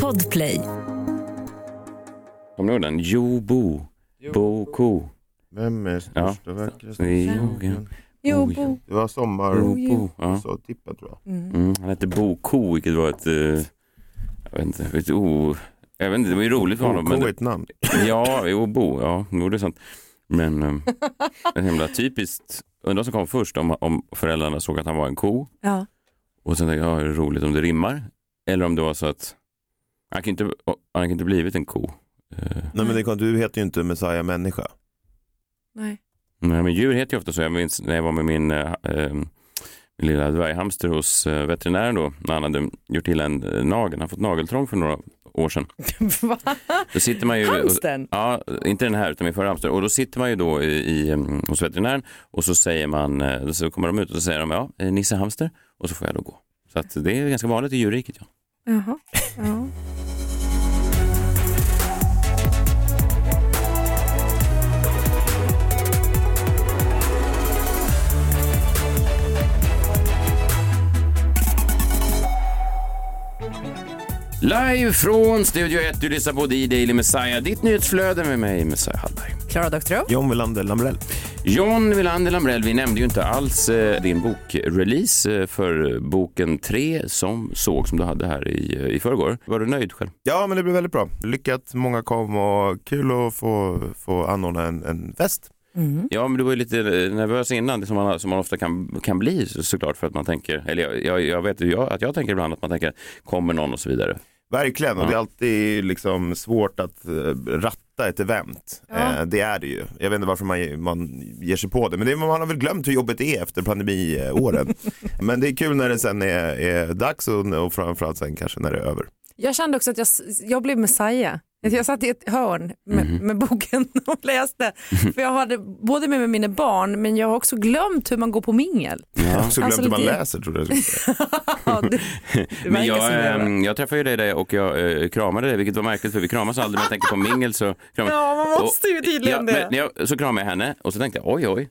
Podplay. Kommer ni ihåg den? Jo Bo, Bo Ko. Vem är Ja. störst och vackrast? I skogen. Jo, Oj. Bo. Det var sommar... Bo, Bo. Ja. Så tippen tror jag. Mm, han hette Bo Ko, vilket var ett... eh, jag vet inte, ett o... Jag vet inte, det var ju roligt för honom. Ko är Men, ett namn. ja, jo, Bo, ja, jo, det är sant. Men um, ett himla typiskt. Undrar vad som kom först, om, om föräldrarna såg att han var en ko Ja. och sen tänkte jag, ja, är det roligt om det rimmar? Eller om det var så att han kan inte, han kan inte blivit en ko. Eh, Nej men det, kan- du heter ju inte Messiah människa. Nej. Nej, men djur heter ju ofta så. Jag minns när jag var med min, eh, min lilla dvärghamster hos eh, veterinären då, när han hade gjort illa en eh, nagel. Han har fått nageltrång för några år sedan. Va? Då sitter man ju, Hamstern? Ja, inte den här utan min förra hamster. Och då sitter man ju då i, i, mm, hos veterinären och så säger man, då så kommer de ut och så säger de ja, Nisse hamster och så får jag då gå. Så att det är ganska vanligt i djurriket. Ja. Jaha. Ja. Live från Studio 1, du lyssnar på The Daily Messiah, ditt nyhetsflöde med mig Messiah Hallberg. Klara Doktorow? John Wilander Lambrell. John Wilander Lambrell, vi nämnde ju inte alls eh, din bokrelease eh, för boken 3 som såg som du hade här i, eh, i förrgår. Var du nöjd själv? Ja men det blev väldigt bra. Lyckat, många kom och kul att få, få anordna en, en fest. Mm. Ja, men du var ju lite nervös innan, det som man, som man ofta kan, kan bli så- såklart för att man tänker, eller jag, jag, jag vet ju jag, att jag tänker ibland att man tänker, kommer någon och så vidare. Verkligen, och Ja. det är alltid liksom svårt att eh, ratta ett event. Ja. Eh, det är det ju. Jag vet inte varför man, man ger sig på det, men det, man har väl glömt hur jobbigt det är efter pandemiåren. men det är kul när det sen är, är dags och, och framförallt sen kanske när det är över. Jag kände också att jag, jag blev Messiah. Jag satt i ett hörn med, Mhm. med boken och läste. För jag hade både med mig mina barn men jag har också glömt hur man går på mingel. Ja. Så glömt Alltså, hur man det- läser tror jag. jag. Ja, det, det Men jag, eh, jag träffade ju dig där och jag eh, kramade dig, vilket var märkligt för vi kramas aldrig, men jag tänker på mingel så kramar Ja, man måste ju tydligen ja, det. men jag, Så kramade jag henne och så tänkte jag, oj oj,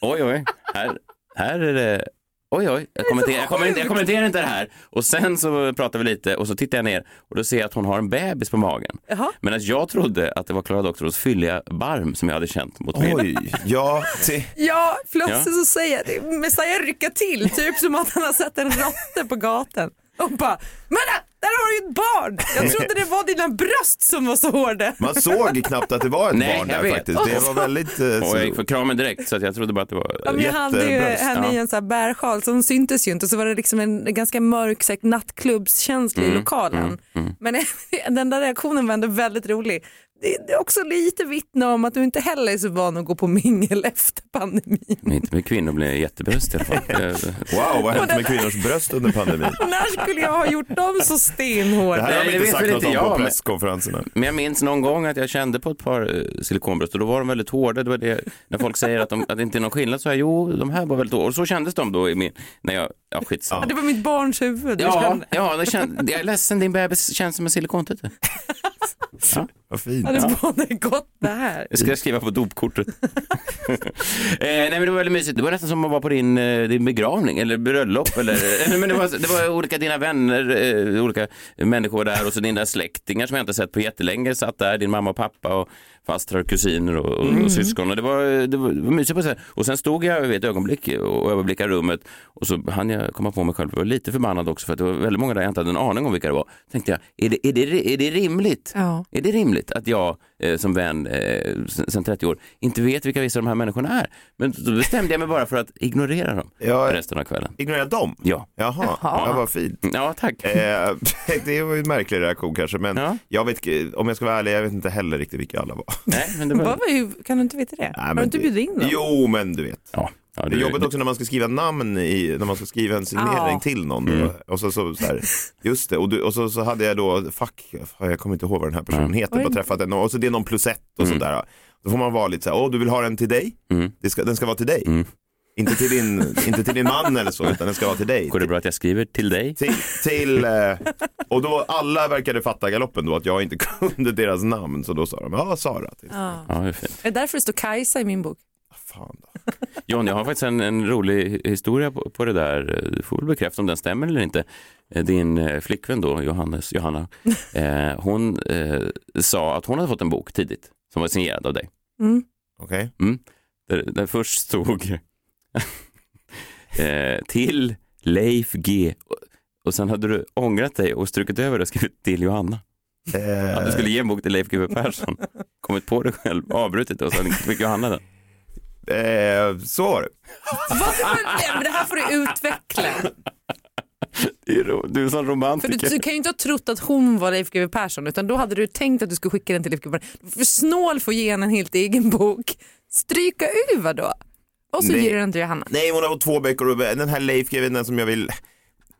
oj oj, här, här är det Oj, oj, jag kommenterar, jag, kommenterar, jag kommenterar inte det här. Och sen så pratar vi lite och så tittar jag ner och då ser jag att hon har en bebis på magen. Jaha. Men att jag trodde att det var Klara Doktoros fylliga barm som jag hade känt mot min. Oj, ja, det, Ja, plötsligt Ja. så säger det, Messiah rycka till, typ som att han har sett en råtta på gatan. Och bara, men där har du ju ett barn! Jag trodde det var dina bröst som var så hårda. man såg knappt att det var ett Nej, barn där vet. faktiskt. Det var väldigt... eh, Och jag så- gick för kramen direkt så att jag trodde bara att det var... Ja, men jag hade ju Jättebröst, henne i ja. en så här bärsjal så hon syntes ju inte och så var det liksom en ganska mörk säkert nattklubbskänsla Mm, i lokalen. Men den där reaktionen var ändå väldigt rolig. Det det är också lite vittne om att du inte heller är så van att gå på mingel efter pandemin. Men inte med kvinnor blir jättebröst i alla fall. Wow, vad hände med kvinnors bröst under pandemin? När skulle jag ha gjort dem så Det stenhårda? här har vi det inte sagt något om jag, på men- presskonferenserna. Men jag minns någon gång att jag kände på ett par eh, silikonbröst och då var de väldigt hårda. Det var det, när folk säger att, de, att det inte är någon skillnad så är jo, de här var väldigt hårda. Och så kändes de då i min, när jag, ja skitsamma. Det var mitt barns huvud. Ja, ja det kände, jag är ledsen, din bebis känns som en silikontute. Ja, Vad fint. Ja, det bådar gott det här. det ska jag skriva på dopkortet. eh, nej men det var väldigt mysigt, det var nästan som att vara på din, eh, din begravning eller bröllop. Eller, men det, var, det var olika dina vänner, eh, olika människor där och så dina släktingar som jag inte sett på jättelänge satt där, din mamma och pappa och fastrar, kusiner och, och, och syskon. Och det, var, det, var, det var mysigt på sätt. Och sen stod jag vid ett ögonblick och överblickade rummet och så hann jag komma på mig själv, jag var lite förbannad också för att det var väldigt många där jag inte hade en aning om vilka det var. Tänkte jag, är det, är det, är det rimligt? Ja. Är det rimligt att jag eh, som vän eh, sen, sen 30 år inte vet vilka vissa de här människorna är? Men då bestämde jag mig bara för att ignorera dem Ja, resten av kvällen. ignorera dem? Ja, Jaha, Jaha. ja, vad fint. ja tack. Eh, det var ju en märklig reaktion kanske, men Ja. jag vet, om jag ska vara ärlig, jag vet inte heller riktigt vilka alla var. Nej, men det var... Kan du inte veta det? Nej, Har du inte bjudit in dem? Jo, men du vet. Ja, ja, Det är jobbigt också när man ska skriva namn i, när man ska skriva en signering Ja. till någon. Mm. Och så, så, så här, just det, och, du, och så, så hade jag då, fuck, jag kommer inte ihåg vad den här personen heter, bara träffat den och så det är någon plus ett och Mm. sådär. Då får man vara lite så här, åh du vill ha den till dig? Mm. Det ska, den ska vara till dig. Mm. Inte, till din, inte till din man eller så, utan den ska vara till dig. Går det bra att jag skriver till dig? Till, till eh, och då alla verkade fatta galoppen då att jag inte kunde deras namn så då sa de, ja Sara. Ja. Ja, det är fint. Är det därför det står Kajsa i min bok? Fan då. John, jag har faktiskt en, en rolig historia på, på det där. Du får väl bekräfta om den stämmer eller inte. Eh, Din eh, flickvän då, Johannes, Johanna, eh, hon eh, sa att hon hade fått en bok tidigt som var signerad av dig. Mm. Okej? Där, där först stod eh, till Leif G och, sen hade du ångrat dig och strukit över det och skrivit till Johanna. Att du skulle ge en bok till Leif GW Persson. Kommit på det själv, avbrutit och sen fick Johanna den. Eh, så var det. Men det här får du utveckla. Är Du är en sån För romantiker. du, du kan ju inte ha trott att hon var Leif GW Persson utan då hade du tänkt att du skulle skicka den till Leif GW Persson. För snål för att ge henne en helt egen bok. Stryka ur vadå? Och så Nej. ger du den till Johanna. Nej, hon har två böcker och den här Leif GW, den som jag vill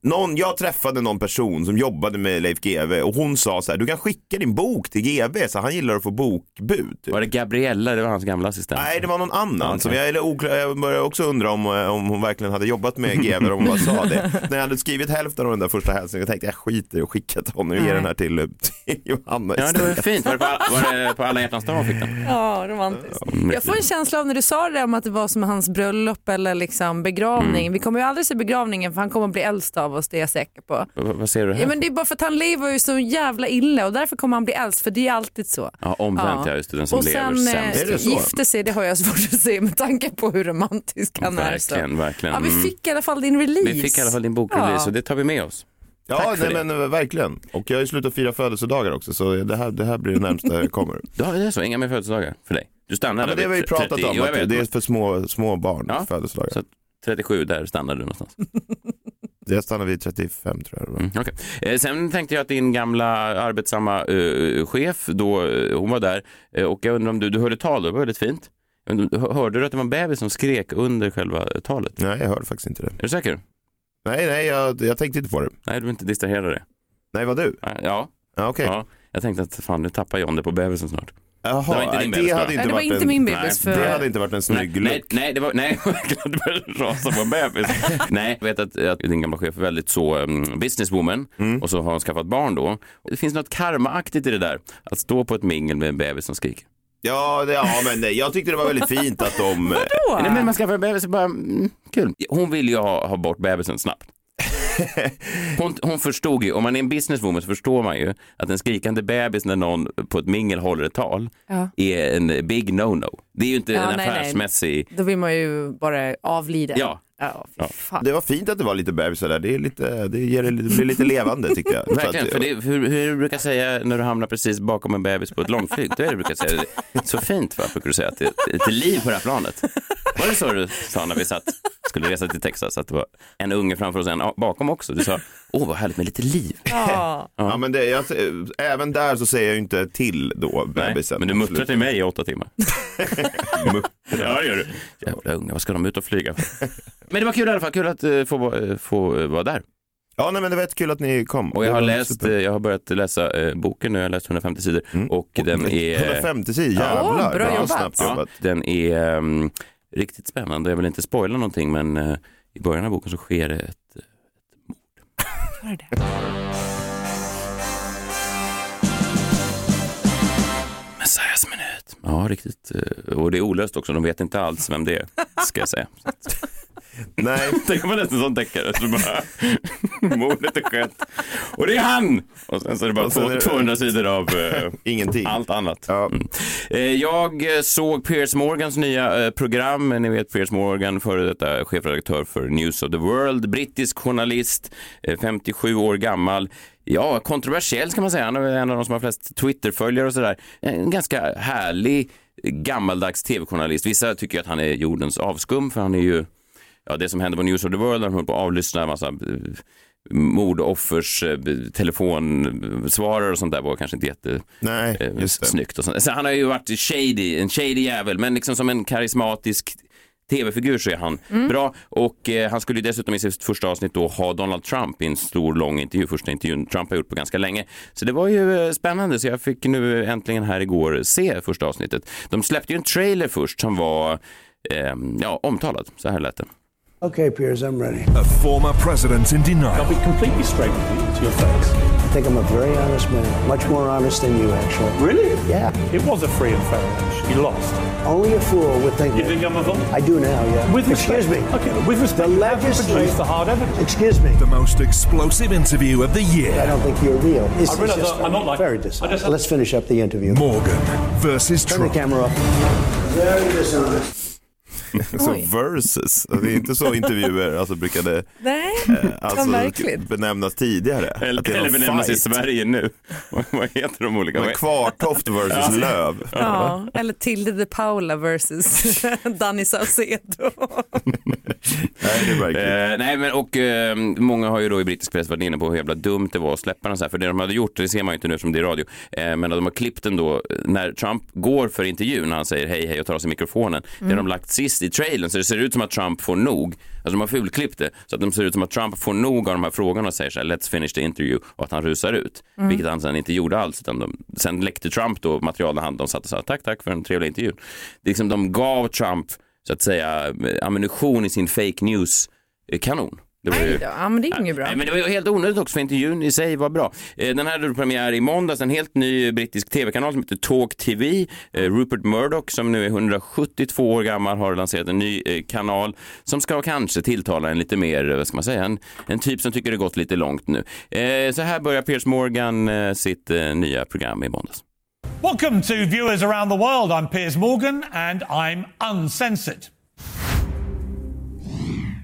någon, jag träffade någon person som jobbade med Leif GW och hon sa så här, du kan skicka din bok till GW så han gillar att få bokbud. typ. Var det Gabriella, det var hans gamla assistent? Nej, det var någon annan. Okej. som jag, eller oklar, jag började också undra om, eh, om hon verkligen hade jobbat med GW, om hon bara sa det. När jag hade skrivit hälften av den där första hälsningen, jag tänkte jag skiter i att skicka till honom och ge Nej. den här till, eh, till Johanna Ja, det var fint. Var det på, var det på alla hjärtans dag hon fick den? Ja, romantiskt. Jag får en känsla av när du sa det om att det var som hans bröllop eller liksom begravning. Mm. Vi kommer ju aldrig se begravningen för han kommer att bli äldst av oss, det är jag säker på. Vad, vad ser du här? Ja, men det är bara för att han lever ju så jävla illa och därför kommer han bli äldst för det är alltid så. Ja, omvänt ja, just det, den som och lever sen sämst. Är det eh, så? gifte sig, det har jag svårt att se med tanke på hur romantisk han är. Så. Verkligen, verkligen. Ja, vi Mm. fick i alla fall din release. Vi fick i alla fall din bokrelease Ja. och det tar vi med oss. Ja, nej, det. men eh, verkligen. Och jag har ju slutat fira födelsedagar också, så det här, det här blir det närmsta jag kommer. Ja, det är så, inga mer födelsedagar för dig. Du stannar Ja, men det har vi pratat 30 om, det är för små, små barn, Ja. födelsedagar. Så- 37, där stannar du någonstans. Jag stannar vid 35 tror jag. det var. Mm, okej. eh, sen tänkte jag att din gamla arbetsamma eh, chef, då, eh, hon var där eh, och jag undrar om du, du hörde tal, det var väldigt fint. Hörde du att det var en bebis som skrek under själva talet? Nej, jag hörde faktiskt inte det. Är du säker? Nej, nej, jag, jag tänkte inte på det. Nej, du vill inte distrahera dig. Nej, vad du? Ja, Ja, okej. ja. Jag tänkte att fan, nu tappar John det på bebisen snart. Jaha, Det var inte din nej, bebis, det hade Nej, inte det var varit inte en, min bebis. Nej, För... Det hade inte varit en snygg nej, nej, look. nej, det var, nej, det började rasa på bebis. nej, jag vet att, att din gamla chef är väldigt så um, businesswoman Mm. och så har hon skaffat barn då. Det finns något karmaaktigt i det där, att stå på ett mingel med en bebis som skriker. Ja, det, ja, men nej, jag tyckte det var väldigt fint att de... Vadå? Nej, men man skaffar en bebis och bara, mm, kul. Hon vill ju ha, ha bort bebisen snabbt. Hon, hon förstod ju, om man är en businesswoman så förstår man ju att en skrikande bebis när någon på ett mingel håller ett tal Ja. är en big no-no. Det är ju inte Ja, en nej, nej. affärsmässig... Då vill man ju bara avlida. Ja. Ja. Det var fint att det var lite bebisar där. Det, är lite, det, ger, det blir lite levande tycker jag. Verkligen, att- för det, hur, hur du brukar säga när du hamnar precis bakom en bebis på ett långflyg, det är det du brukar säga. Det så fint va, brukar du säga, att det är lite liv på det här planet. Var det så du sa när vi satt, skulle resa till Texas, att det var en unge framför oss och en bakom också? Du sa, åh vad härligt med lite liv. Ja. Ja, men det, jag, även där så säger jag ju inte till då Nej, bebisen. men du muttrar till mig i åtta timmar. ja, det gör du. Jävla unga, vad ska de ut och flyga för? Men det var kul i alla fall, kul att eh, få, vara- få eh, vara där. Ja, nej, men det var jättekul att ni kom. Och jag har läst, super. jag har börjat läsa eh, boken nu, jag har läst 150 sidor Mm. och den är... 150 sidor, jävlar. Ja, bra jobbat. Snabbt Ja, jobbat. den är um, riktigt spännande. Jag vill inte spoila någonting men eh, i början av boken så sker det ett, ett mord. Var det? Messiahs minut. Ja, riktigt. eh, Och det är olöst också. De vet inte alls vem det är, ska jag säga. Nej, Tänk om man läser en sån deckare. Så bara, mordet är skett. Och det är han! Och sen så är det bara Och sen är det- 200 sidor av eh, ingenting. allt annat. Ja. Mm. Eh, Jag eh, såg Piers Morgans nya eh, program. Ni vet Piers Morgan, före detta chefredaktör för News of the World, brittisk journalist, eh, 57 år gammal. Ja, kontroversiell ska man säga. Han är en av de som har flest Twitterföljare och sådär. En ganska härlig eh, gammaldags tv-journalist. Vissa tycker att han är jordens avskum för han är ju ja, det som hände på News of the World, han höll på att avlyssna en massa eh, mordoffers eh, telefonsvarare och sånt där var kanske inte jätte Nej, eh. Så han har ju varit shady, en shady jävel, men liksom som en karismatisk tv-figur så är han bra och eh, han skulle ju dessutom i sitt första avsnitt då ha Donald Trump i en stor lång intervju, första intervjun Trump har gjort på ganska länge. Så det var ju eh, spännande så jag fick nu äntligen här igår se första avsnittet. De släppte ju en trailer först som var eh, ja, omtalad, så här lät det. Okay, Piers, I'm ready. A former president in denial. I'll be completely straight with you to your face. I think I'm a very honest man, much more honest than you, actually. Really? Yeah. It was a free and fair election. You lost. Only a fool would think You that. think I'm a fool? I do now, yeah. With Excuse respect. me. Okay, with respect, The you legislature- the hard evidence. Excuse me. The most explosive interview of the year. I don't think you're real. This I is realise just I- I'm not like- very I dishonest. Let's finish up the interview. Morgan versus Trump. Turn the camera off. Very dishonest. Så versus, det är inte så intervjuer alltså brukade Nej, eh, alltså, benämnas tidigare. Eller, eller benämnas i fight. Sverige nu. Vad heter de olika? Men Kvartoft versus Löv. Ja, eller Tilde de Paula versus Danny Saucedo. Nej, det. Eh, nej, men och eh, många har ju då i brittisk press varit inne på hur jävla dumt det var att släppa den så här. För det de hade gjort, det ser man ju inte nu som det är radio, eh, men de har klippt den då när Trump går för intervjun, när han säger hej hej och tar av sig mikrofonen. Det har de lagt sist i trailern så det ser ut som att Trump får nog. Alltså de har fulklippt det så att de ser ut som att Trump får nog av de här frågorna och säger så här let's finish the interview och att han rusar ut. Vilket han sen inte gjorde alls. Utan de, sen läckte Trump då material när han de satt och sa tack tack för en trevlig intervju. Det är liksom, de gav Trump så att säga ammunition i sin fake news eh, kanon. Det var ju- Nej då, ja, men det är inget bra. Nej, men det var ju helt onödigt också för intervjun i sig var bra. Eh, Den här hade premiär i måndags, en helt ny brittisk tv-kanal som heter Talk TV. Eh, Rupert Murdoch som nu är 172 år gammal har lanserat en ny eh, kanal som ska kanske tilltala en lite mer, vad ska man säga, en, en typ som tycker det gått lite långt nu. Så här börjar Piers Morgan sitt nya program i måndags. Welcome to viewers around the world. I'm Piers Morgan and I'm uncensored.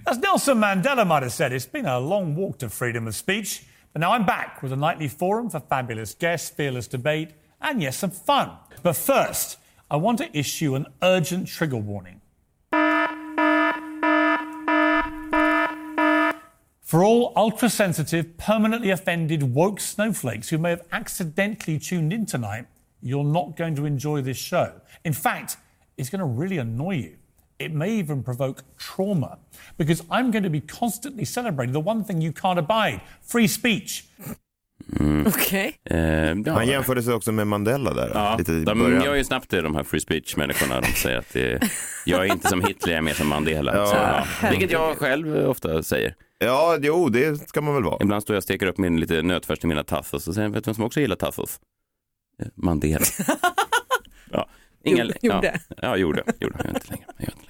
As Nelson Mandela might have said, it's been a long walk to freedom of speech, but now I'm back with a nightly forum for fabulous guests, fearless debate, and yes, some fun. But first, I want to issue an urgent trigger warning. For all ultra sensitive, permanently offended woke snowflakes who may have accidentally tuned in tonight, you're not going to enjoy this show. In fact, it's going to really annoy you. It may even provoke trauma because I'm going to be constantly celebrating the one thing you can't abide free speech. Okej. Eh, ja. Han jämförde sig också med Mandela där. Ja, lite de början. gör ju snabbt det, de här free speech-människorna. De säger att det, jag är inte som Hitler, jag är mer som Mandela. Ja. Så, ja. Vilket jag själv ofta säger. Ja, jo, det ska man väl vara. Ibland står jag och steker upp min lite nötfärs till mina tassos och sen vet du vem som också gillar tassos? Eh, Mandela. ja. Gjorde- gjorde. Ja, ja gjorde. gjorde. Jag inte längre. Jag inte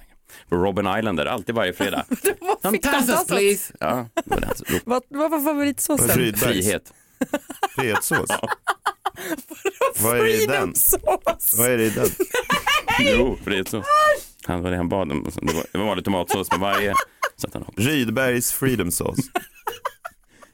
längre. På Robin Island där, alltid varje fredag. Some tassas? please. Ja, det var det alltså. Vad, vad var favoritsåsen? Frydbergs Frihet. frihetssås. Vad är det i den? Vad är det i den? Jo, frihetssås. Han var det han bad om. Det var, det var vanlig tomatsås med varje. Så. Rydbergs freedom sauce.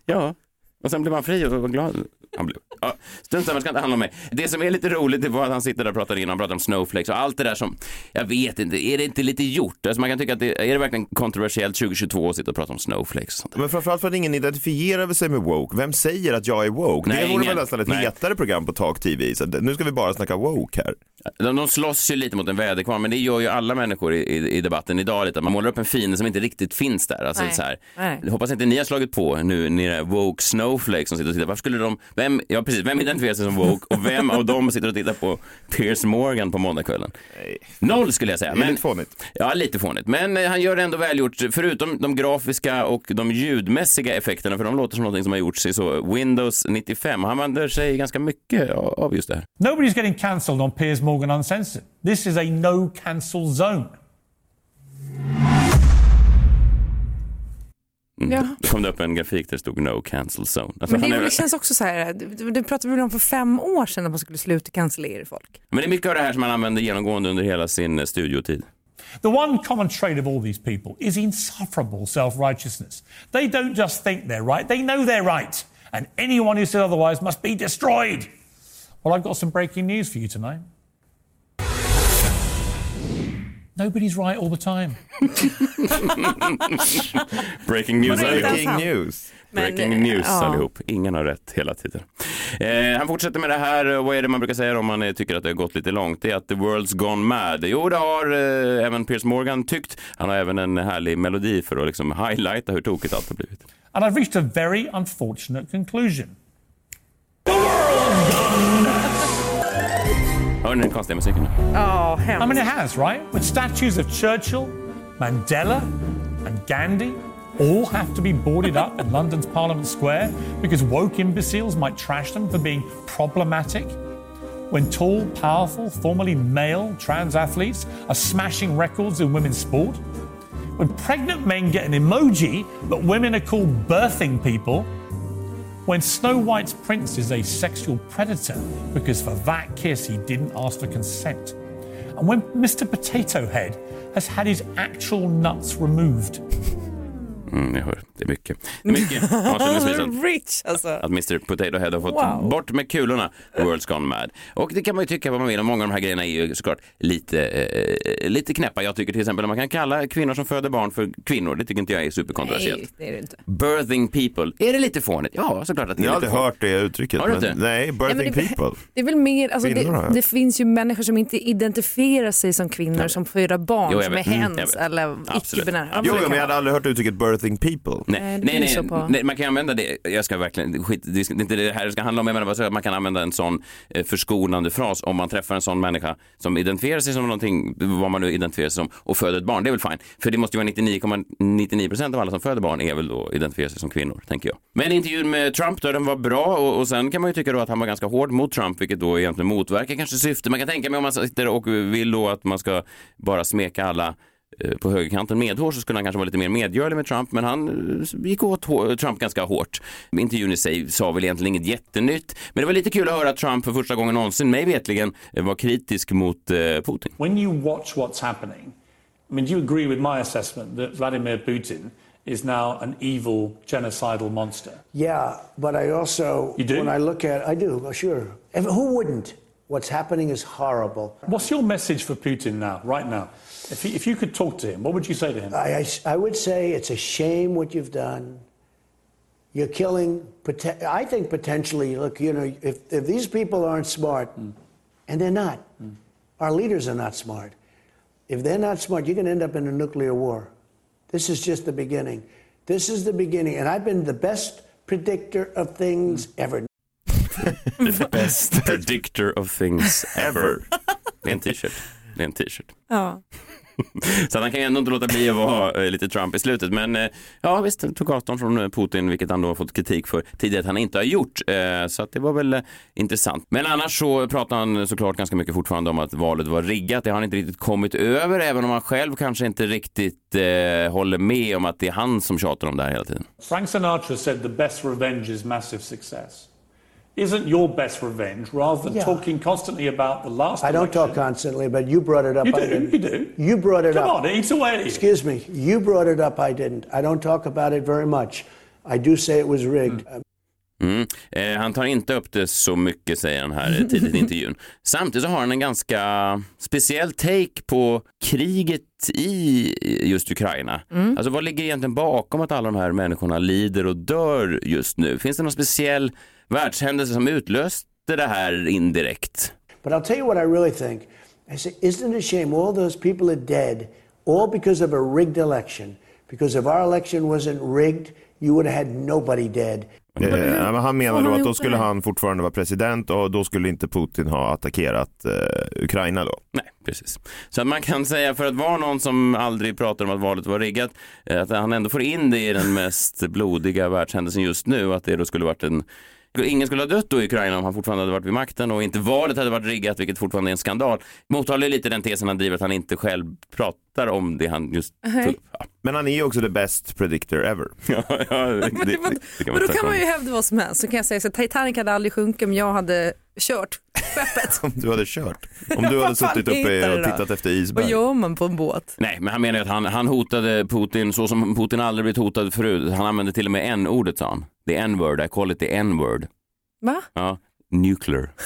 Ja, och sen blev han fri och var glad. Han blev. Ja, strunt samma, det ska inte handla om mig. Det som är lite roligt det var att han sitter där och pratar in, han pratar om snowflakes och allt det där som, jag vet inte, är det inte lite gjort? Alltså man kan tycka att det, är det verkligen kontroversiellt 2022 att sitta och prata om snowflakes och sånt där? Men framförallt för att ingen identifierar sig med woke. Vem säger att jag är woke? Nej, det vore väl nästan ett Nej. hetare program på Talk TV. Så nu ska vi bara snacka woke här. De, de slåss ju lite mot en väderkvarn, men det gör ju alla människor i, i, i debatten idag lite. Man målar upp en fiende som inte riktigt finns där. Alltså, Nej. så här. Hoppas inte ni har slagit på nu, ni är woke snowflakes som sitter och tittar. Varför skulle de, vem, ja precis, vem identifierar sig som woke och vem av dem sitter och tittar på Piers Morgan på måndagskvällen? Noll skulle jag säga. Är lite fånigt. Ja, lite fånigt. Men eh, han gör det ändå välgjort, förutom de grafiska och de ljudmässiga effekterna, för de låter som något som har gjorts i så Windows 95. Han använder sig ganska mycket av av just det här. Nobody's getting cancelled on Piers Morgan Uncensored. This is a no cancel zone. Ja. Då kom det upp en grafik där det stod no cancel zone. Alltså, Men det, är, det känns också så här, det, det pratade vi väl om för fem år sedan att man skulle sluta cancellera folk. men det är mycket av det här som han använder genomgående under hela sin eh, studiotid. The one common trait of all these people is insufferable self righteousness. They don't just think they're right, they know they're right. And anyone who says otherwise must be destroyed. Well, I've got some breaking news for you tonight. Nobody's right all the time. Breaking news. Breaking news. Breaking eh, news ja. allihop. Ingen har rätt hela tiden. Eh, han fortsätter med det här. eh, Vad är det man brukar säga om man eh, tycker att det har gått lite långt? Det är att the world's gone mad. Jo, det har eh, även Piers Morgan tyckt. Han har även en härlig melodi för att liksom highlighta hur tokigt allt har blivit. And I've reached a very unfortunate conclusion. Hör ni den konstiga musiken? Ja, I mean, hemskt. it has, right? With statues of Churchill, Mandela, and Gandhi, all have to be boarded up in London's Parliament Square because woke imbeciles might trash them for being problematic? When tall, powerful, formerly male trans athletes are smashing records in women's sport? When pregnant men get an emoji, but women are called birthing people? When Snow White's prince is a sexual predator because for that kiss he didn't ask for consent? And when Mr. Potato Head has had his actual nuts removed? Mm, jag hör, det är mycket. Det är mycket att, Rich alltså. att Mr Potato Head har fått Wow. bort med kulorna, World's Gone Mad. Och det kan man ju tycka vad man vill om. Många av de här grejerna är ju såklart lite, eh, lite knäppa. Jag tycker till exempel att man kan kalla kvinnor som föder barn för kvinnor. Det tycker inte jag är superkontroversiellt. Nej, det är det inte. Birthing people, är det lite fånigt? Ja, såklart att det är Jag har aldrig hört det uttrycket. Har du inte? nej, birthing Nej, det- people. Det är väl mer, alltså det, det finns ju människor som inte identifierar sig som kvinnor som föder barn Jo, som är. Mm, hens vet. eller Absolut. icke-binära. Ja, Jo, men jag hade aldrig hört uttrycket birthing people. Nej, Nej, det nej, nej, på- nej, man kan använda det, jag ska verkligen, skit, det är inte det här det ska handla om, jag menar bara så att man kan använda en sån eh, förskonande fras om man träffar en sån människa som identifierar sig som någonting, vad man nu identifierar sig som, och föder ett barn, det är väl fine. För det måste ju vara 99,99 procent av alla som föder barn är väl då identifierar sig som kvinnor, tänker jag. Men intervjun med Trump då, den var bra och, och sen kan man ju tycka då att han var ganska hård mot Trump, vilket då egentligen motverkar kanske syfte. Man kan tänka mig om man sitter och vill då att man ska bara smeka alla eh, på högerkanten medhårs så skulle han kanske vara lite mer medgörlig med Trump, men han eh, gick åt Trump ganska hårt. Intervjun i sig sa väl egentligen inget jättenytt, men det var lite kul att höra att Trump för första gången någonsin, mig vetligen, eh, var kritisk mot eh, Putin. When you watch what's happening, I mean, do you agree with my assessment that Vladimir Putin is now an evil genocidal monster? Yeah, but I also, You do? when I look at, I do, sure. Who wouldn't? What's happening is horrible. What's your message for Putin now, right now? If, he, if you could talk to him, what would you say to him? I, I, I would say it's a shame what you've done. You're killing, I think potentially, look, you know, if, if these people aren't smart, hmm. and they're not, hmm. our leaders are not smart. If they're not smart, you're going to end up in a nuclear war. This is just the beginning. This is the beginning. And I've been the best predictor of things hmm. ever. Best predictor of things ever. Det är en t-shirt. Det är en t-shirt. Ja. Så han kan ju ändå inte låta bli att vara eh, lite Trump i slutet. Men eh, ja, visst, han tog avstånd från eh, Putin, vilket han då har fått kritik för tidigare att han inte har gjort. Så att det var väl intressant. Men annars så pratar han såklart ganska mycket fortfarande om att valet var riggat. Det har han inte riktigt kommit över, även om han själv kanske inte riktigt eh, håller med om att det är han som tjatar om det här hela tiden. Frank Sinatra said the best revenge is massive success. Isn't your best revenge, rather than Yeah. talking constantly about the last I don't election, talk constantly, but you brought it up. You I do, didn't. you do. You brought it Come up. on, it eats away. Excuse me. You brought it up. I didn't. I don't talk about it very much. I do say it was rigged. Mm. Eh, han tar inte upp det så mycket, säger han här eh, tidigt i intervjun. Samtidigt så har han en ganska speciell take på kriget i just Ukraina. Alltså vad ligger egentligen bakom att alla de här människorna lider och dör just nu? Finns det någon speciell världshändelse som utlöste det här indirekt? But I'll tell you what I really think. I say, isn't it a shame all those people are dead, all because of a rigged election? Because if our election wasn't rigged, you would have had nobody dead. Eh, men han menar då att då skulle han fortfarande vara president och då skulle inte Putin ha attackerat eh, Ukraina då. Nej, precis. Så att man kan säga för att vara någon som aldrig pratar om att valet var riggat, eh, att han ändå får in det i den mest blodiga världshändelsen just nu, att det då skulle varit en Ingen skulle ha dött då i Ukraina om han fortfarande hade varit vid makten och inte valet hade varit riggat, vilket fortfarande är en skandal. Mottalar lite den tesen han driver att han inte själv pratar om det han just tog upp. Ja, Men han är ju också the best predictor ever. ja, ja, det, det, det, det kan Men då kan man ju hävda vad som helst. Så kan jag säga så att Titanic hade aldrig sjunkit om jag hade kört skeppet. Om du hade kört. Om du hade Vad suttit uppe och tittat efter Vad isberg. gör man på en båt? Nej, men han menar att han, han hotade Putin så som Putin aldrig blivit hotad förut. Han använde till och med n-ordet sa han. The n-word, I call it the n-word. Va? Ja, nuclear.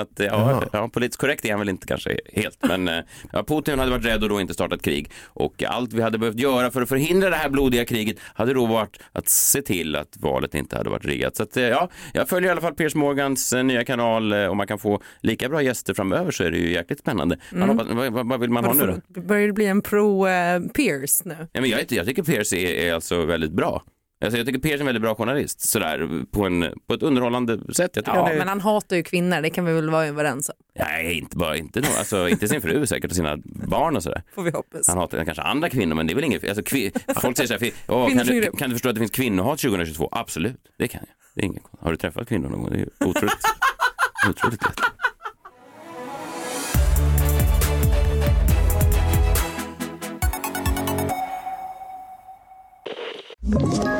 Så att, ja, ja, politiskt korrekt är han väl inte kanske helt, men eh, ja, Putin hade varit rädd och då inte startat krig. Och allt vi hade behövt göra för att förhindra det här blodiga kriget hade då varit att se till att valet inte hade varit riggat. Så att, eh, ja, jag följer i alla fall Piers Morgans eh, nya kanal eh, och man kan få lika bra gäster framöver så är det ju jäkligt spännande. Man hoppas, vad, vad, vill man ha nu då? Börjar det bli en pro-Pierce nu? Ja, men jag, jag tycker Piers är, är alltså väldigt bra. Alltså, jag tycker Piers är en väldigt bra journalist, sådär, på, en, på ett underhållande sätt. Ja, är, men han hatar ju kvinnor, det kan vi väl vara överens om. Nej, inte bara, inte, nog, alltså, inte sin fru säkert och sina barn och sådär. Får vi hoppas. Han hatar kanske andra kvinnor, men det är väl inget, alltså, kvi, folk säger såhär, "Åh, kan, du, kan du förstå att det finns kvinnohat 2022? Absolut, det kan jag. Det är inget, har du träffat kvinnor någon gång? Det är otroligt, otroligt lätt. Ett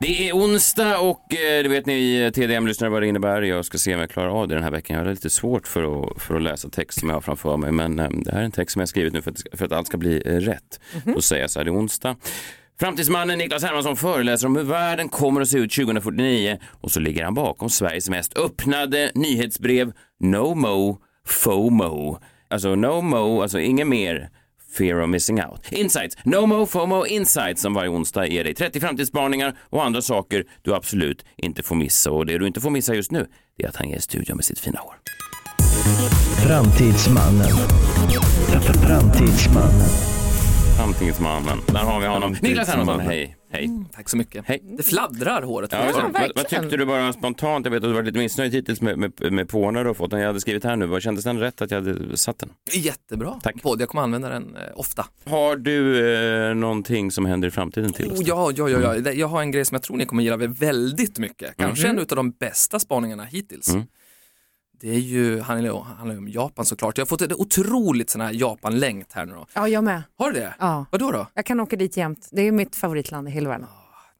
Det är onsdag och eh, det vet ni TDM-lyssnare vad det innebär. Jag ska se om jag klarar av det den här veckan. Jag har lite svårt för att, för att läsa text som jag har framför mig, men eh, det här är en text som jag har skrivit nu för att, för att allt ska bli eh, rätt. Då säger jag så här, det är onsdag. Framtidsmannen Niklas Hermansson föreläser om hur världen kommer att se ut 2049 och så ligger han bakom Sveriges mest öppnade nyhetsbrev No Mo FOMO. Alltså no mo, alltså inget mer Fear of missing out. Insights, No Mo FOMO Insights som varje onsdag ger dig 30 framtidsspaningar och andra saker du absolut inte får missa. Och det du inte får missa just nu, det är att han är i studion med sitt fina hår. Framtidsmannen. Framtidsmannen. Framtidsmannen, där har vi honom. Niklas Hermansson, hej. Hej. Tack så mycket. Hej. Det fladdrar håret. Ja, vad, vad, verkligen. tyckte du bara spontant? Jag vet att du varit lite missnöjd hittills med, med, med påarna du har fått. Den jag hade skrivit här nu, vad kändes den rätt att jag hade satt den? Jättebra. Tack. Podd. Jag kommer använda den eh, ofta. Har du eh, någonting som händer i framtiden till oss? Oh, ja, ja, ja, ja. Jag har en grej som jag tror ni kommer gilla väldigt mycket. Kanske en av de bästa spaningarna hittills. Mm. Det är ju, handlar ju handlar ju om Japan såklart. Jag har fått ett otroligt sån här Japan-längt här nu då. Ja, jag med. Har du det? Ja. Vadå då? Jag kan åka dit jämt. Det är mitt favoritland i hela världen.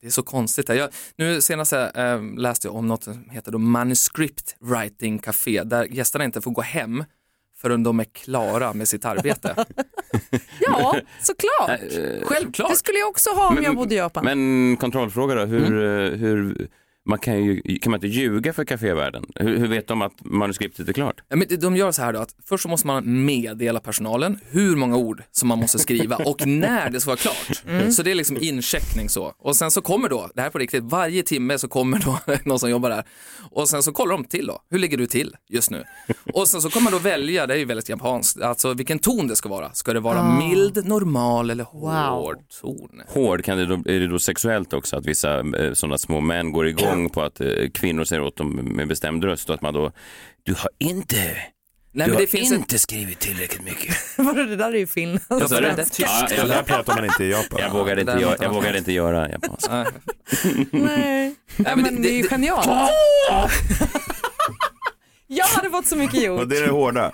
Det är så konstigt. Jag, nu senast äh, läste jag om något som heter då Manuscript Writing Café där gästerna inte får gå hem förrän de är klara med sitt arbete. Ja, såklart. Självklart. Det skulle jag också ha om jag bodde i Japan. Men kontrollfråga då, hur, eh, hur man kan, ju, kan man inte ljuga för kafévärlden? Hur, hur vet de att manuskriptet är klart? Ja, men de gör så här då att först så måste man meddela personalen hur många ord som man måste skriva och när det ska vara klart. Så det är liksom incheckning så. Och sen så kommer då, det här på riktigt, varje timme så kommer då någon som jobbar där och sen så kollar de till då, hur ligger du till just nu? Och sen så kommer man då välja, det är ju väldigt japanskt, alltså vilken ton det ska vara. Ska det vara mild, normal eller hård ton? Hård, kan det då, är det då sexuellt också att vissa eh, sådana små män går igång på att eh, kvinnor säger åt dem med bestämd röst och att man då, du har inte, Nej du men har det finns en inte skrivit tillräckligt mycket. Vadå, det där är ju Finland. Det är tyst. Ja, Det jag, där pratar man inte i Japan. jag, vågade inte jag man- vågade inte göra japanska. Nej. Ja, men det- det är ju det- genialt. Jag hade fått så mycket gjort. Och det är det hårda.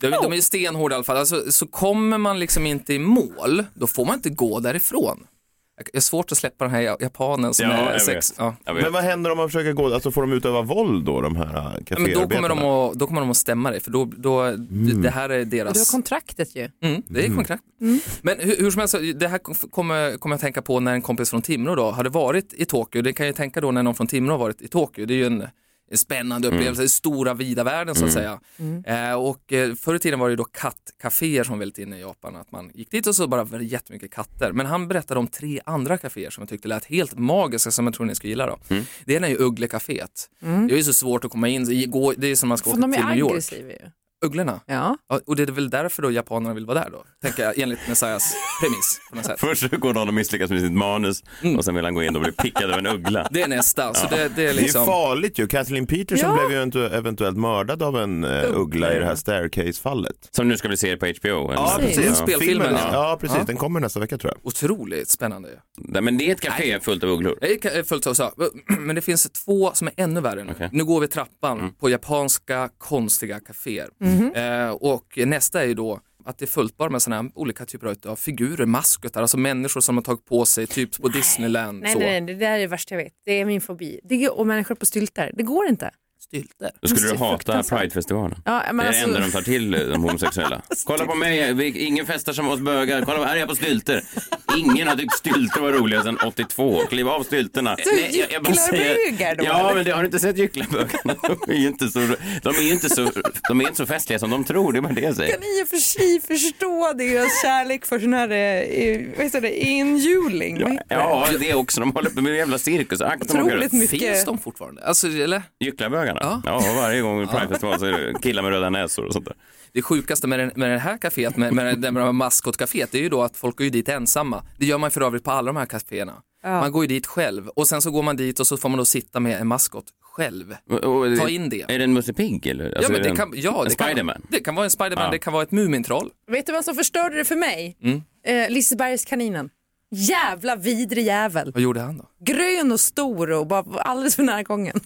De, de är ju stenhårda i alla fall. Alltså, så kommer man liksom inte i mål, då får man inte gå därifrån. Det är svårt att släppa den här ja- japanen som Ja, är sex. Ja. Men vad händer om man försöker gå, alltså får de utöva våld då, de här äh, Ja, Men då, kommer de att, då kommer de att stämma dig för då, då det här är Du har deras... kontraktet ju. Mm, det är kontrakt. Men hur, hur som helst, det här kom- kommer, kommer jag tänka på när en kompis från Timrå då hade varit i Tokyo. Det kan jag tänka då när någon från Timrå har varit i Tokyo. Det är ju en spännande upplevelse, i stora vida världen så att säga. Eh, och eh, förr i tiden var det ju då kattcaféer som var väldigt inne i Japan. Att man gick dit och så bara var det jättemycket katter. Men han berättade om tre andra kaféer som jag tyckte lät helt magiska som jag tror ni skulle gilla då. Det ena är ju Ugglekaféet. Det är ju så svårt att komma in, gå- det är som man ska För åka de till är New York. aggressiva ju. Ugglorna? Ja. Ja, och det är väl därför då japanerna vill vara där då, tänker jag, enligt Messiahs premiss. På något sätt. Först så går någon och misslyckas med sitt manus och sen vill han gå in och bli pickad av en uggla. Det är nästa, så det, det är Det är liksom... farligt ju. Kathleen Peterson Ja. blev ju eventu- eventuellt mördad av en uh, uggla i det här staircase-fallet. Som nu ska bli serie på HBO. Ja, Precis. precis. Spelfilmen, Filmen, ja. ja, precis. Ja. Den kommer nästa vecka tror jag. Otroligt spännande. Nej, Men det är ett café fullt av ugglor. Jag är fullt av så, men det finns två som är ännu värre nu. Okej. Nu går vi trappan på japanska konstiga kaféer. Eh, och nästa är ju då att det är fullt bara med sådana här olika typer av figurer, maskotar, alltså människor som har tagit på sig, typ på Disneyland. Nej, så. nej, nej, det där är det värsta jag vet. Det är min fobi. Det och människor på styltar. Det går inte. Stylter. Då skulle Det du hata. Pridefestivalen. Ja, det är det alltså- enda de tar till eh, de homosexuella. Kolla på mig, vi- ingen festar som oss bögar. Kolla, här är jag på stylter. Ingen har tyckt stylter var roliga sedan 82. Kliv av stylterna. Så gycklarbögar då, Ja, eller? men det, har du inte sett gycklarbögarna? De är ju inte så, de är ju inte så, de är inte så festliga som de tror. Det är bara det jag säger. kan i och för sig förstå deras kärlek för sån här, eh, vad heter det, inhjuling. Det? Ja, det också. De håller på med en jävla cirkusakt. Otroligt runt. mycket. Finns de fortfarande? Alltså, eller? Gycklarbögarna? Ja. Ja. varje gång i Pridefestival så är det killar med röda näsor och sånt där. Det sjukaste med, den, med det här kaféet, med, med, det- med det här maskotcaféet, det är ju då att folk går ju dit ensamma. Det gör man för övrigt på alla de här kaféerna. Man går ju dit själv och sen så går man dit och så får man då sitta med en maskot själv. Och- och- Ta in det. Är det en Musse Pigg eller? Alltså, ja, men det en- kan, ja, en det kan, Spiderman? det kan vara en Spiderman, Ja. det kan vara ett Mumintroll. Vet du vad som förstörde det för mig? Mm. Eh, Lisebergskaninen. Jävla vidrig jävel. Vad gjorde han då? Grön och stor och bara alldeles för nära gången.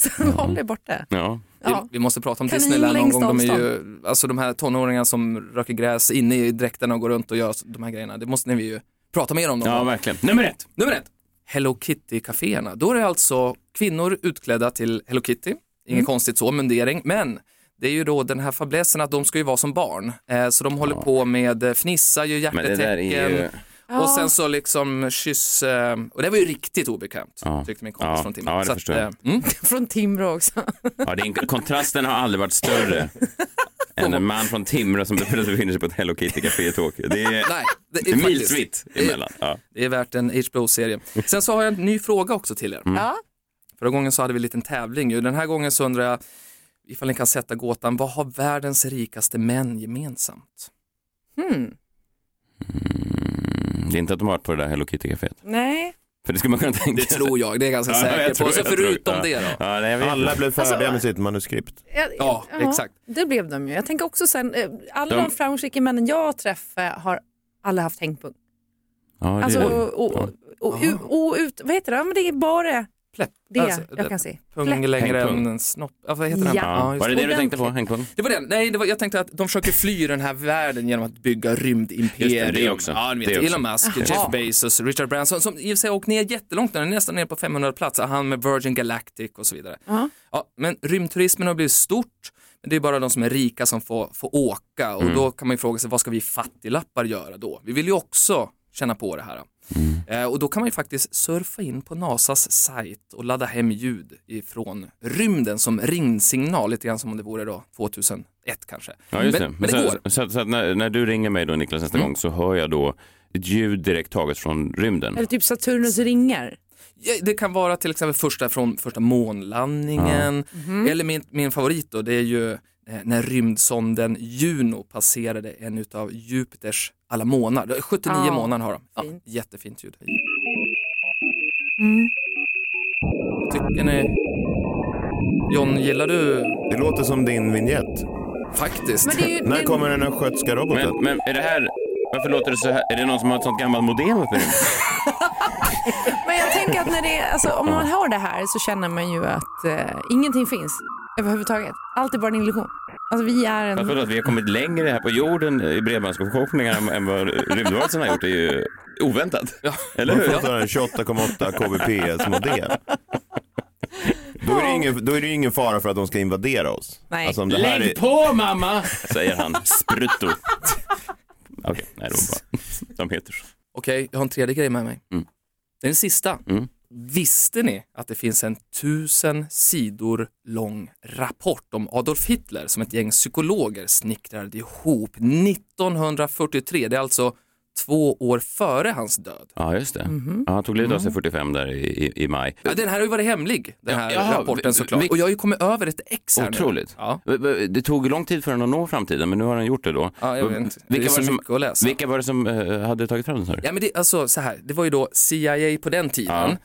Så håll dig borta. Ja. Ja. Vi, vi måste prata om Kanin Disneyland någon gång. De är ju, alltså de här tonåringarna som röker gräs inne i dräkterna och går runt och gör de här grejerna. Det måste vi ju prata mer om någon ja, gång. verkligen. Nummer ett. Nummer ett. Hello Kitty-caféerna. Då är det alltså kvinnor utklädda till Hello Kitty. Inget Mm. konstigt så, mundering. Men det är ju då den här fablessen att de ska ju vara som barn. Eh, så de håller på med eh, fnissa, gör Men det där är hjärtetecken. Ju... Och sen så liksom kyss, eh, och det var ju riktigt obekvämt, Ja. tyckte min kompis Ja. från Timrå. Ja, det Så att, eh, mm. Från Timrå också. Ja, det är kontrasten har aldrig varit större än en man från Timrå som plötsligt befinner sig på ett Hello Kitty-café i Tokyo. Det är, Nej, det det är milsvitt det är- emellan. Ja. Det är värt en HBO-serie. Sen så har jag en ny fråga också till er. Ja. Förra gången så hade vi en liten tävling. Den här gången så undrar jag ifall ni kan sätta gåtan, vad har världens rikaste män gemensamt? Hmm. Det är inte att de har varit på det där Hello Kitty-caféet. Nej. För det skulle man kunna tänka Det tror jag, det är jag ganska Ja, säker jag på. tror- Så jag tror- förutom ja. det då? Ja, nej, jag vet Alla inte. blev färdiga Alltså- med sitt manuskript. Ja, exakt. Det blev de ju. Jag tänker också sen, eh, alla De- de framgångsrika männen jag har träffat har alla haft hängpung. Ja, det Alltså, är- och, och, och, och, och ut, vad heter det? Ja, Men det är bara Pläpp. det Alltså, jag kan se. Pung Pläpp. längre Hängpung. än en snopp. Ja, vad heter den? Ja. just Var det det du tänkte på, Hängpung? Det var den. Nej, det var, jag tänkte att de försöker fly den här världen genom att bygga rymdimperium. Just det, det också. Ja, ni Det vet. Elon Musk, Jaha. Jeff Bezos, Richard Branson som i och för sig åkt ner jättelångt, den är nästan ner på 500 plats, han med Virgin Galactic och så vidare. Ja. Ja, men rymdturismen har blivit stort, men det är bara de som är rika som får, får åka och Mm. då kan man ju fråga sig vad ska vi fattiglappar göra då? Vi vill ju också känna på det här. Mm. Eh, och då kan man ju faktiskt surfa in på NASAs sajt och ladda hem ljud ifrån rymden som ringsignal, lite grann som om det vore då 2001 kanske. Ja, just men, det. Men, det så, går. Mm. Så, så, att när, när du ringer mig då Niklas nästa gång så hör jag då ett ljud direkt taget från rymden. Eller typ Saturnus ringar. Ja, det kan vara till exempel första från första månlandningen eller min, min favorit då, det är ju eh, när rymdsonden Juno passerade en av Jupiters alla månader. 79 Ja, månader har de. Ja, fint. jättefint ljud. Mm. Tycker ni? John, gillar du Det låter som din vignett. faktiskt? Men det är ju, När kommer den östgötska roboten? Men, men är det här, varför låter det så här? Är det någon som har ett sånt gammalt modem uppe i? Men jag tänker att när det alltså, om man hör det här så känner man ju att eh, ingenting finns överhuvudtaget. Allt är bara en illusion. Alltså vi är en... att vi har kommit längre här på jorden i bredbandsuppkopplingar än, än vad rymdvarelsen har gjort är ju oväntat. Eller Man hur? får en 28,8 kbps modem. Då är, det ingen, då är det ju ingen fara för att de ska invadera oss. Nej. Alltså det Lägg är, på mamma, säger han sprutto. Okej, nej det var bara, de heter så. Okej, jag har en tredje grej med mig. Mm. Det är den sista. Mm. Visste ni att det finns en tusen sidor lång rapport om Adolf Hitler som ett gäng psykologer snickrade ihop 1943? Det är alltså två år före hans död. Ja, just det. Mhm. Ja, han tog livet av sig 45 där i, i, maj. Ja, den här har ju varit hemlig, den här Ja, rapporten såklart. vi- Och jag har ju kommit över ett ex här Otroligt. nu. Det tog lång tid för den att nå framtiden, men nu har den gjort det då. Ja, jag vet inte. Det är Vilka så det som, mycket att läsa. vilka var det som eh, hade tagit fram den? du? Ja, men det, alltså, så här, det var ju då CIA på den tiden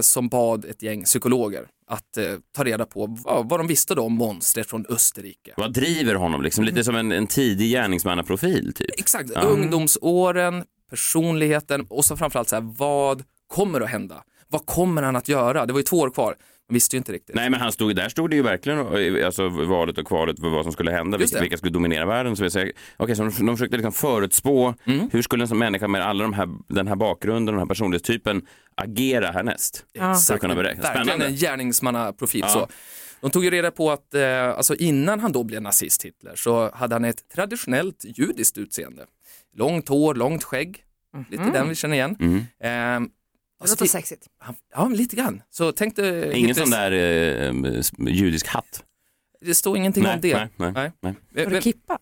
som bad ett gäng psykologer att eh, ta reda på vad, vad de visste då om monstret från Österrike. Vad driver honom? Liksom? Lite som en, en tidig gärningsmannaprofil, typ. Exakt, Ja. ungdomsåren, personligheten och så framförallt så här, vad kommer att hända? Vad kommer han att göra? Det var ju två år kvar. Man visste ju inte riktigt. Nej, men han stod, där stod det ju verkligen eh, alltså, valet och kvalet för vad som skulle hända, vilka, vilka skulle dominera världen. Så, vi säger, okay, så de, de försökte liksom förutspå Mm. hur skulle en sån människa med alla de här, den här bakgrunden, den här personlighetstypen agera härnäst. Kunna beräkna. Verkligen en gärningsmannaprofil. Ja. Så. De tog ju reda på att eh, alltså innan han då blev nazist Hitler så hade han ett traditionellt judiskt utseende. Långt hår, långt skägg. Lite den vi känner igen. Mm. Ehm, Det låter sexigt. han, ja, lite grann. Så tänk dig Ingen sån där eh, judisk hatt. Det står ingenting Nej, om det. nej, nej, nej. Har du men- kippa?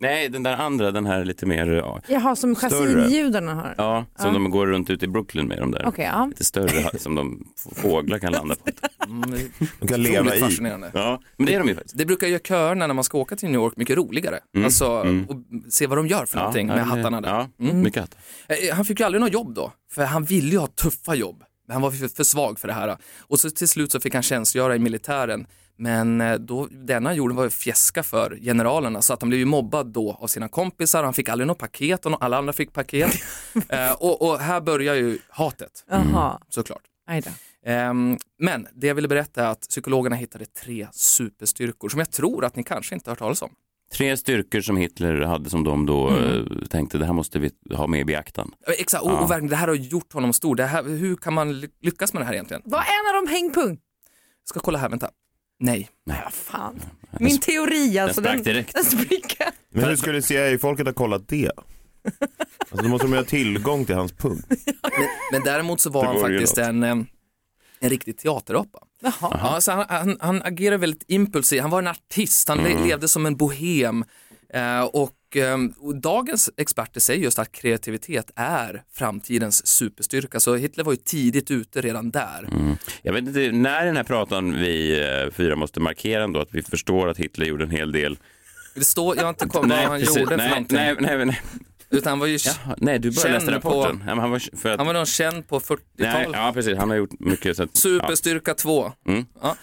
Nej, den där andra, den här lite mer, ja, Jaha, som Större. chassinjudarna har? ja som Ja. de går runt ute i Brooklyn med de där. Okej, ja. Lite större som de fåglar kan landa på. Mm, De kan leva i. fascinerande. Ja, men det är de ju faktiskt. Det brukar göra köerna när man ska åka till New York mycket roligare. Mm, Alltså, mm. och se vad de gör för någonting ja, med det- hattarna där. Ja, Mm. mycket hattar. Eh, Han fick ju aldrig något jobb då, för han ville ju ha tuffa jobb. Men han var för, för svag för det här. Och så till slut så fick han tjänstgöra i militären. Men eh, då, denna han gjorde var ju fjäska för generalerna så att han blev ju mobbad då av sina kompisar. Han fick aldrig något paket och alla andra fick paket. eh, och, och här börjar ju hatet Jaha, såklart. Ehm, men det jag ville berätta är att psykologerna hittade tre superstyrkor som jag tror att ni kanske inte har hört talas om. Tre styrkor som Hitler hade som de då eh, tänkte, det här måste vi ha med i beaktan. Eh, Exakt, och, Ja. och verkligen, det här har gjort honom stor. Det här, hur kan man ly- lyckas med det här egentligen? Var en av dem hängpung? Ska kolla här, vänta. Nej. Nej, vad fan. Min teori alltså, sprack den, direkt. den spricker. Men hur skulle CIA-folket ha kollat det? Alltså, då måste de ha tillgång till hans punkt. Men, men däremot så var han faktiskt en, eh, en riktig teaterapa. Jaha. Ja, så han, han, han agerade väldigt impulsivt, han var en artist, han le- levde som en bohem. Eh, och, eh, och dagens experter säger just att kreativitet är framtidens superstyrka. Så Hitler var ju tidigt ute redan där. Mm. Jag vet inte, när den här pratan vi eh, fyra måste markera ändå att vi förstår att Hitler gjorde en hel del. Det står, jag har inte kommit vad han precis. gjorde för nej, någonting. nej, nej, nej. Utan han var ju Jaha, nej, du bara läste rapporten. på- Ja, han var, för att, han var nog känd på 40-talet. nej, ja, precis, han har gjort mycket. Så att, Superstyrka 2. Mm. Ja.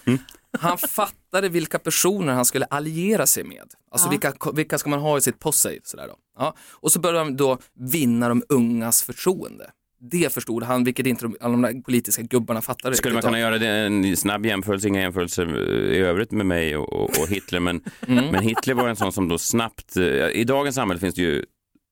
Han fattade vilka personer han skulle alliera sig med. Alltså vilka, vilka ska man ha i sitt posse? Sådär då. Ja. Och så började han då vinna de ungas förtroende. Det förstod han, vilket inte de, alla de där politiska gubbarna fattade. Skulle man kunna göra det, en snabb jämförelse, inga jämförelser eh, i övrigt med mig och, och, Hitler, men, Mm. men Hitler var en sån som då snabbt, eh, i dagens samhälle finns det ju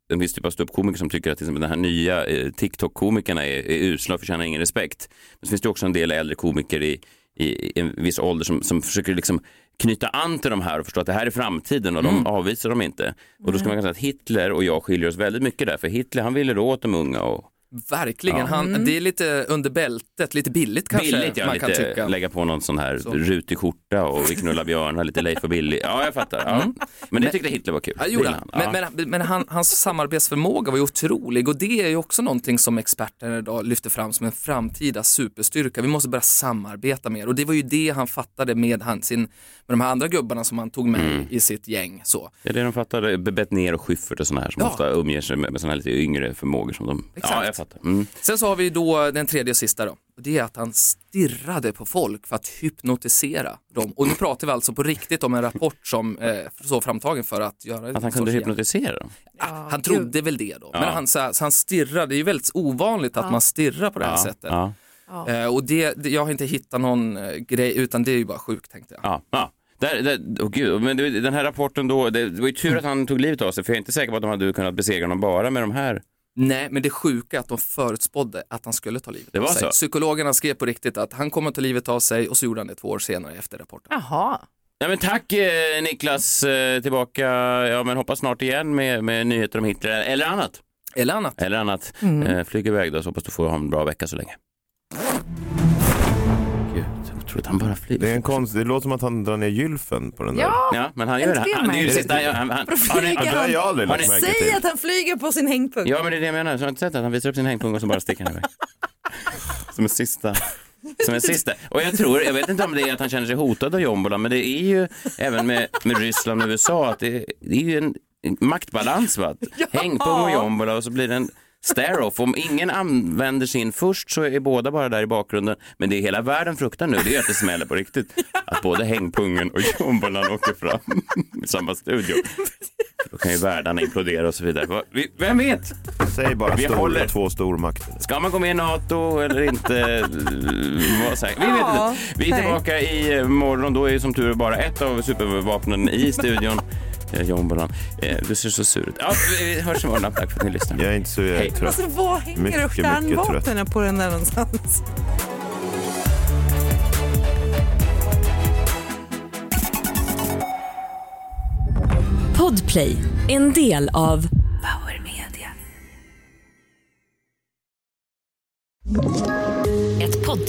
en viss typ av ståuppkomiker som tycker att till exempel den här nya eh, TikTok-komikerna är, är usla och förtjänar ingen respekt. Men så finns det också en del äldre komiker i, i, en viss ålder som, som försöker liksom knyta an till de här och förstå att det här är framtiden och Mm. de avvisar dem inte. Och då ska man kunna säga att Hitler och jag skiljer oss väldigt mycket där, för Hitler han ville då åt de unga och Verkligen, Ja. han, det är lite under bältet, lite billigt kanske Billigt, ja, man kan lite, tycka. lägga på någon sån här Så. rutig skjorta och vi knullar björnar, lite Leif och Billy. Ja, jag fattar. Ja. Men det tyckte Hitler var kul. Mm. Ja, gjorde han. Men, men, men han, hans samarbetsförmåga var ju otrolig och det är ju också någonting som experterna idag lyfter fram som en framtida superstyrka. Vi måste börja samarbeta mer och det var ju det han fattade med, han, sin, med de här andra gubbarna som han tog med Mm. i sitt gäng. Så. Det är det de fattade, Bettner och Schyffert och såna här som Ja. ofta umger sig med, med såna här lite yngre förmågor som de... Exakt. Ja, jag fattar. Mm. Sen så har vi då den tredje och sista då. Och Det är att han stirrade på folk för att hypnotisera dem. Och nu pratar vi alltså på riktigt om en rapport som eh, så framtagen för att göra Att han kunde hypnotisera dem. Ja, han trodde väl det då. Men Ja. han, så, här- så han stirrade, det är ju väldigt ovanligt att man stirrar på det här Ja, sättet. ja, Eh, och det, det, jag har inte hittat någon eh, grej, utan det är ju bara sjukt tänkte jag. ja. ja. Där, där, oh, gud. Men den här rapporten då, det, var ju tur att han tog livet av sig för jag är inte säker på att de hade kunnat besegra honom bara med de här. Nej, men det sjuka är att de förutspådde att han skulle ta livet Det av var sig. så? Psykologerna skrev på riktigt att han kommer att ta livet av sig och så gjorde han det två år senare efter rapporten. Jaha. Ja, men tack eh, Niklas, eh, tillbaka, ja men hoppas snart igen med, med nyheter om Hitler eller annat. Eller annat. Eller annat. Mm. Eh, flyg iväg då så hoppas du får ha en bra vecka så länge. Att han bara flyger. Det, är en konst, det låter som att han drar ner gylfen på den där. Ja, Ja, men han gör det. Inte Han, det är ju sista, han, han, att har ni- flyga Ja, det har jag aldrig Har lagt ni- märke Säg till. att han flyger på sin hängpunkt. Ja, men det är det jag menar. Så har inte sett att han visar upp sin hängpung och så bara sticker han iväg? Som en sista. Som en sista. Och jag tror, jag vet inte om det är att han känner sig hotad av Jombola, men det är ju även med, med Ryssland och USA att det, det är ju en maktbalans. Va? Att Hängpung och Jombola och så blir det en stare-off. Om ingen använder sin först så är båda bara där i bakgrunden. Men det hela världen fruktar nu, det är att det smäller på riktigt. Att både hängpungen och jombolan åker fram i samma studio. Då kan ju världarna implodera och så vidare. Vem vet? Säg bara Vi stor, håller. två stormakter. Ska man gå med i NATO eller inte? Vad. Vi vet inte. Vi är tillbaka i eh, morgon. Då är ju som tur är bara ett av supervapnen i studion. John. Eh, Du ser så sur ut. Ja, vi hörs imorgon. Tack för att ni lyssnade. Jag är inte så jag är Hej. trött. Alltså vad hänger Mycket, kärnvapnen på den där någonstans? Podplay, en del av